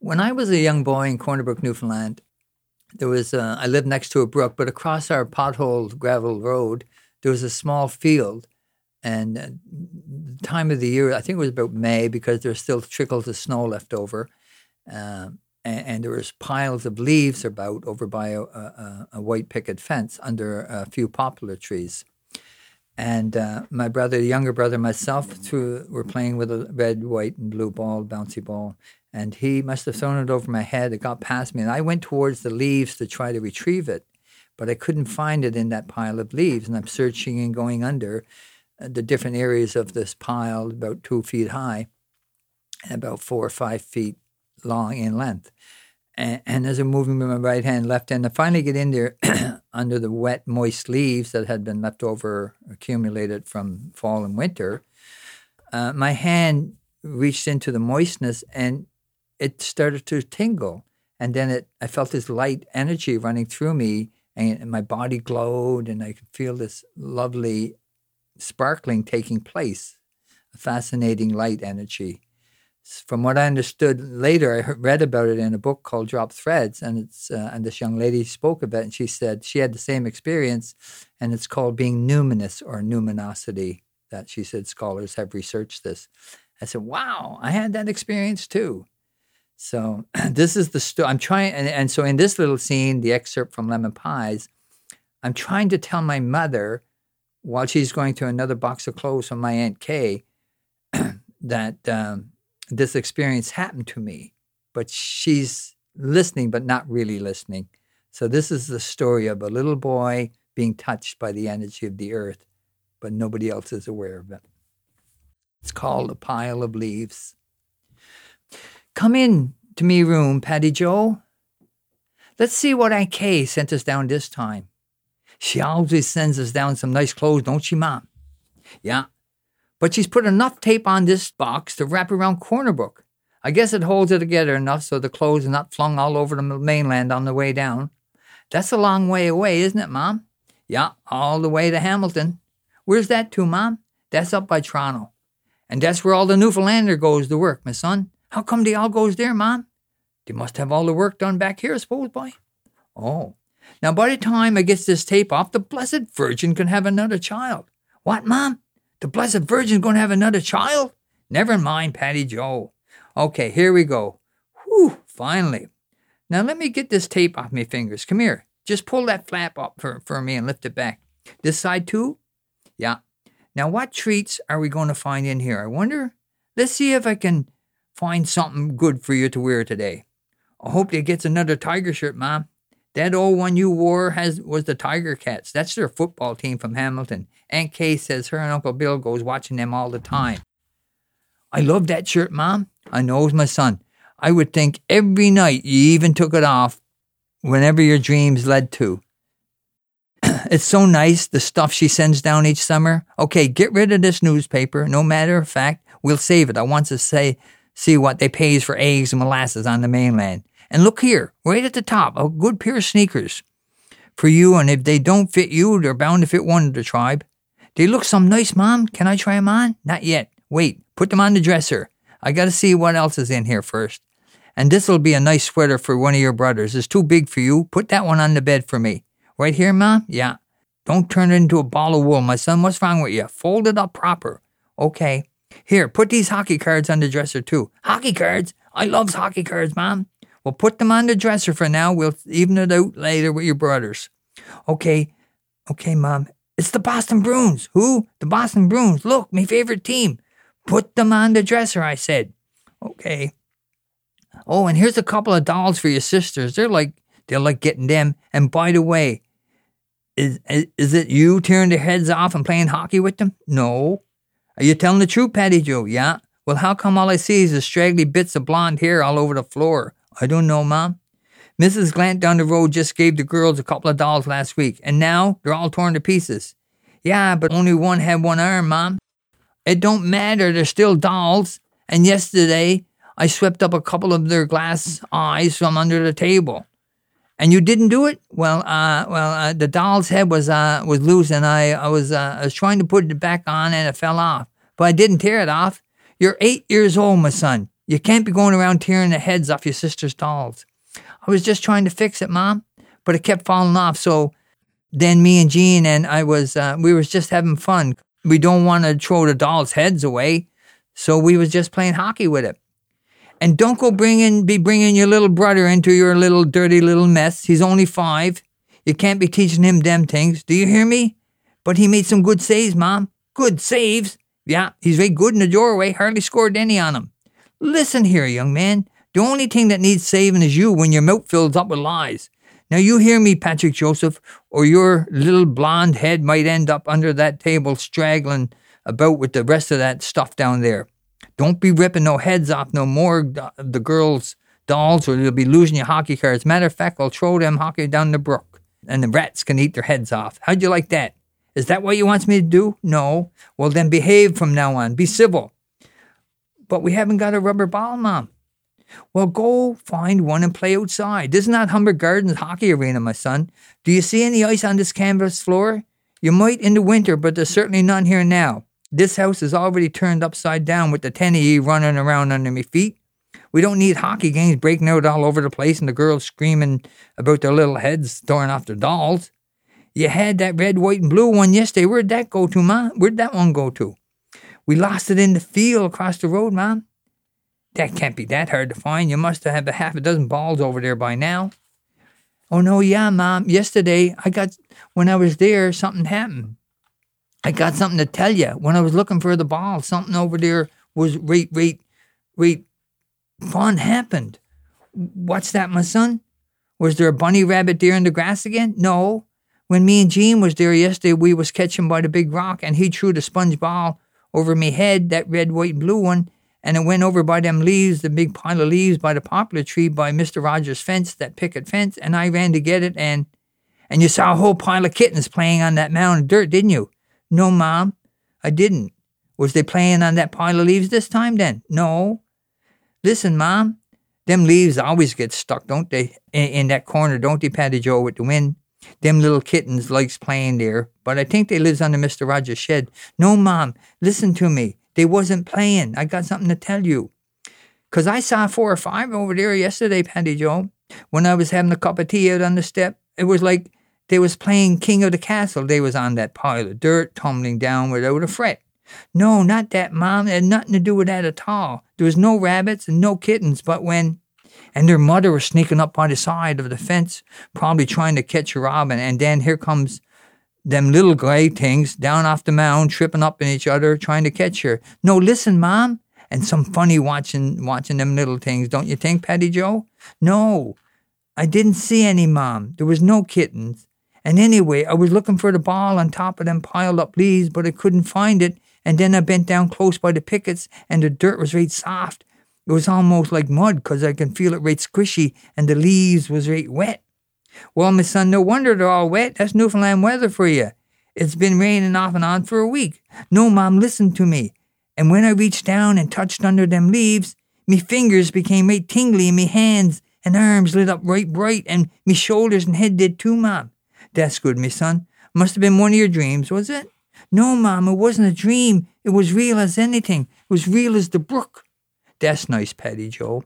When I was a young boy in Corner Brook, Newfoundland, there was uh, I lived next to a brook, but across our potholed gravel road there was a small field, and uh, the time of the year I think it was about May because there's still trickles of snow left over, uh, and, and, there was piles of leaves about over by a, a, a white picket fence under a few poplar trees. And uh, my brother, the younger brother, myself, threw, were playing with a red, white, and blue ball, bouncy ball and he must have thrown it over my head. It got past me, and I went towards the leaves to try to retrieve it, but I couldn't find it in that pile of leaves. And I'm searching and going under uh, the different areas of this pile, about two feet high and about four or five feet long in length. And, and as I'm moving with my right hand, left hand, I finally get in there under the wet, moist leaves that had been left over, accumulated from fall and winter. Uh, my hand reached into the moistness and it started to tingle. And then it, I felt this light energy running through me, and my body glowed, and I could feel this lovely sparkling taking place, a fascinating light energy. From what I understood later, I read about it in a book called Drop Threads, and it's uh, and this young lady spoke of it, and she said she had the same experience, and it's called being numinous or numinosity. That she said scholars have researched this. I said, "Wow, I had that experience too." So this is the story. I'm trying, and, and so in this little scene, the excerpt from Lemon Pies, I'm trying to tell my mother while she's going through another box of clothes from my Aunt Kay that um, this experience happened to me, but she's listening, but not really listening. So this is the story of a little boy being touched by the energy of the earth, but nobody else is aware of it. It's called a pile of leaves. Come in to me room, Patty Joe. Let's see what Aunt Kay sent us down this time. She always sends us down some nice clothes, don't she, Mom? Yeah. But she's put enough tape on this box to wrap around Corner Brook. I guess it holds it together enough so the clothes are not flung all over the mainland on the way down. That's a long way away, isn't it, Mom? Yeah, all the way to Hamilton. Where's that to, Mom? That's up by Toronto. And that's where all the Newfoundlander goes to work, my son. How come they all goes there, Mom? They must have all the work done back here, I suppose, boy. Oh. Now, by the time I gets this tape off, the Blessed Virgin can have another child. What, Mom? The Blessed Virgin's going to have another child? Never mind, Patty Joe. Okay, here we go. Whew, finally. Now, let me get this tape off my fingers. Come here. Just pull that flap up for, for me and lift it back. This side, too? Yeah. Now, what treats are we going to find in here? I wonder. Let's see if I can Find something good for you to wear today. I hope they gets another Tiger shirt, Mom. That old one you wore has was the Tiger Cats. That's their football team from Hamilton. Aunt Kay says her and Uncle Bill goes watching them all the time. I love that shirt, Mom. I knows my son. I would think every night you even took it off whenever your dreams led to. it's so nice, the stuff she sends down each summer. Okay, get rid of this newspaper. No matter of fact, we'll save it. I want to say see what they pays for eggs and molasses on the mainland. And look here, right at the top, a good pair of sneakers for you, and if they don't fit you, they're bound to fit one of the tribe. They look some nice, Mom. Can I try 'em on? Not yet. Wait, put them on the dresser. I gotta see what else is in here first. And this'll be a nice sweater for one of your brothers. It's too big for you. Put that one on the bed for me. Right here, Mom? Yeah. Don't turn it into a ball of wool, my son. What's wrong with you? Fold it up proper. Okay. Here, put these hockey cards on the dresser too. Hockey cards? I loves hockey cards, Mom. Well, put them on the dresser for now. We'll even it out later with your brothers. Okay, okay, Mom. It's the Boston Bruins. Who? The Boston Bruins. Look, my favorite team. Put them on the dresser, I said. Okay. Oh, and here's a couple of dolls for your sisters. They're like they're like getting them. And by the way, is, is, is it you tearing their heads off and playing hockey with them? No. Are you telling the truth, Patty Joe? Yeah. Well, how come all I see is the straggly bits of blonde hair all over the floor? I don't know, Mom. Mrs. Glant down the road just gave the girls a couple of dolls last week, and now they're all torn to pieces. Yeah, but only one had one arm, Mom. It don't matter, they're still dolls. And yesterday, I swept up a couple of their glass eyes from under the table. And you didn't do it? Well, uh, well, uh, the doll's head was uh, was loose, and I, I was uh, I was trying to put it back on, and it fell off. But I didn't tear it off. You're eight years old, my son. You can't be going around tearing the heads off your sister's dolls. I was just trying to fix it, Mom, but it kept falling off. So then me and Jean and I was, uh, we was just having fun. We don't want to throw the dolls' heads away. So we was just playing hockey with it. And don't go bringing, be bringing your little brother into your little dirty little mess. He's only five. You can't be teaching him them things. Do you hear me? But he made some good saves, Mom. Good saves. Yeah, he's very good in the doorway. Hardly scored any on him. Listen here, young man. The only thing that needs saving is you when your mouth fills up with lies. Now you hear me, Patrick Joseph, or your little blonde head might end up under that table straggling about with the rest of that stuff down there. Don't be ripping no heads off no more of the girls' dolls, or you'll be losing your hockey cards. Matter of fact, I'll throw them hockey down the brook, and the rats can eat their heads off. How'd you like that? Is that what you want me to do? No. Well, then behave from now on. Be civil. But we haven't got a rubber ball, Mom. Well, go find one and play outside. This is not Humber Gardens hockey arena, my son. Do you see any ice on this canvas floor? You might in the winter, but there's certainly none here now. This house is already turned upside down with the ten of running around under me feet. We don't need hockey games breaking out all over the place and the girls screaming about their little heads throwing off their dolls. You had that red, white, and blue one yesterday. Where'd that go to, Ma? Where'd that one go to? We lost it in the field across the road, Mom. That can't be that hard to find. You must have a half a dozen balls over there by now. Oh, no, yeah, Mom. Yesterday, I got, when I was there, something happened. I got something to tell you. When I was looking for the ball, something over there was right, right, right. Fun happened. What's that, my son? Was there a bunny rabbit there in the grass again? No. When me and Jean was there yesterday, we was catching by the big rock, and he threw the sponge ball over me head, that red, white, and blue one, and it went over by them leaves, the big pile of leaves by the poplar tree by Mr. Rogers' fence, that picket fence, and I ran to get it, and and you saw a whole pile of kittens playing on that mound of dirt, didn't you? No, Mom, I didn't. Was they playing on that pile of leaves this time then? No. Listen, Mom, them leaves always get stuck, don't they? In, in that corner, don't they, Patty Joe, with the wind? Them little kittens likes playing there, but I think they lives under Mr. Rogers' shed. No, Mom, listen to me. They wasn't playing. I got something to tell you. Because I saw four or five over there yesterday, Patty Joe, when I was having a cup of tea out on the step. It was like they was playing King of the Castle. They was on that pile of dirt, tumbling down without a fret. No, not that, Mom. It had nothing to do with that at all. There was no rabbits and no kittens, but when and their mother was sneaking up by the side of the fence, probably trying to catch a robin, and then here comes them little gray things down off the mound, tripping up in each other, trying to catch her. No, listen, Mom. And some funny watching watching them little things, don't you think, Patty Joe? No, I didn't see any, Mom. There was no kittens. And anyway, I was looking for the ball on top of them piled up leaves, but I couldn't find it. And then I bent down close by the pickets, and the dirt was right soft. It was almost like mud, 'cause I can feel it right squishy, and the leaves was right wet. Well, my son, no wonder they're all wet. That's Newfoundland weather for you. It's been raining off and on for a week. No, Mom, listen to me. And when I reached down and touched under them leaves, me fingers became right tingly and me hands and arms lit up right bright and me shoulders and head did too, Mom. That's good, me son. Must have been one of your dreams, was it? No, Mom, it wasn't a dream. It was real as anything. It was real as the brook. That's nice, Patty Joe.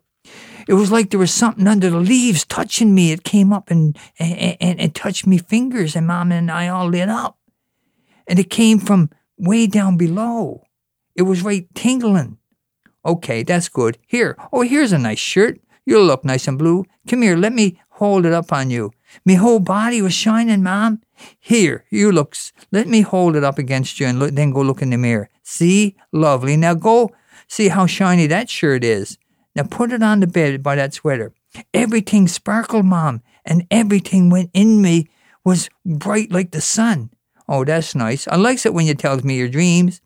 It was like there was something under the leaves touching me. It came up and, and, and, and touched me fingers, and Mom and I all lit up. And it came from way down below. It was right tingling. Okay, that's good. Here, oh, here's a nice shirt. You'll look nice and blue. Come here, let me hold it up on you. Me whole body was shining, ma'am. Here, you looks. Let me hold it up against you and look, then go look in the mirror. See? Lovely. Now go see how shiny that shirt is. Now put it on the bed by that sweater. Everything sparkled, ma'am, and everything went in me was bright like the sun. Oh, that's nice. I likes it when you tells me your dreams.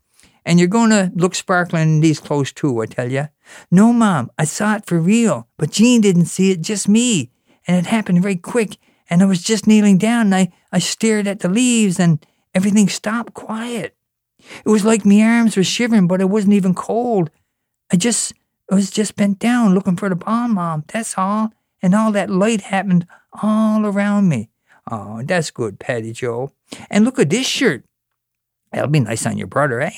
And you're going to look sparkling in these clothes too, I tell you. No, Mom, I saw it for real, but Jean didn't see it, just me. And it happened very quick, and I was just kneeling down, and I, I stared at the leaves, and everything stopped quiet. It was like my arms were shivering, but it wasn't even cold. I just I was just bent down looking for the bomb, Mom. That's all. And all that light happened all around me. Oh, that's good, Patty Joe. And look at this shirt. That'll be nice on your brother, eh?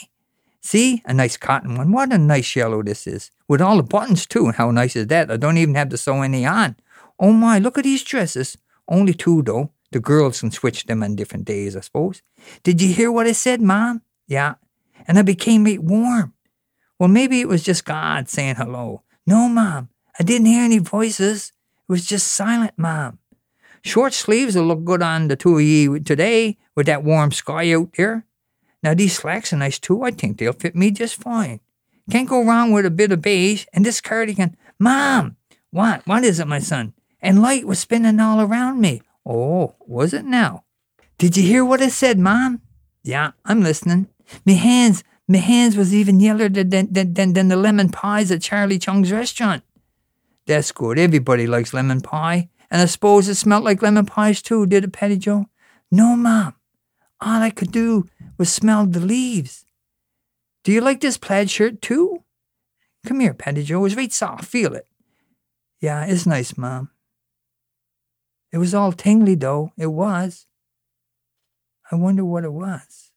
See, a nice cotton one. What a nice yellow this is. With all the buttons, too. How nice is that? I don't even have to sew any on. Oh my, look at these dresses. Only two, though. The girls can switch them on different days, I suppose. Did you hear what I said, Mom? Yeah. And I became made warm. Well, maybe it was just God saying hello. No, Mom. I didn't hear any voices. It was just silent, Mom. Short sleeves will look good on the two of ye today with that warm sky out there. Now, these slacks are nice too. I think they'll fit me just fine. Can't go wrong with a bit of beige and this cardigan. Mom! What? What is it, my son? And light was spinning all around me. Oh, was it now? Did you hear what I said, Mom? Yeah, I'm listening. Me hands, me hands was even yeller than, than, than, than the lemon pies at Charlie Chung's restaurant. That's good. Everybody likes lemon pie. And I suppose it smelt like lemon pies too, did it, Patty Joe? No, Mom. All I could do was smell the leaves. Do you like this plaid shirt too? Come here, Patty Joe. It's right soft. Feel it. Yeah, it's nice, Mom. It was all tingly, though. It was. I wonder what it was.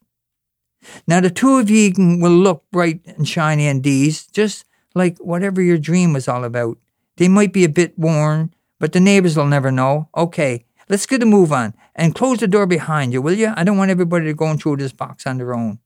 Now, the two of ye will look bright and shiny in these, just like whatever your dream was all about. They might be a bit worn, but the neighbors will never know. Okay, let's get a move on and close the door behind you, will you? I don't want everybody to go through this box on their own.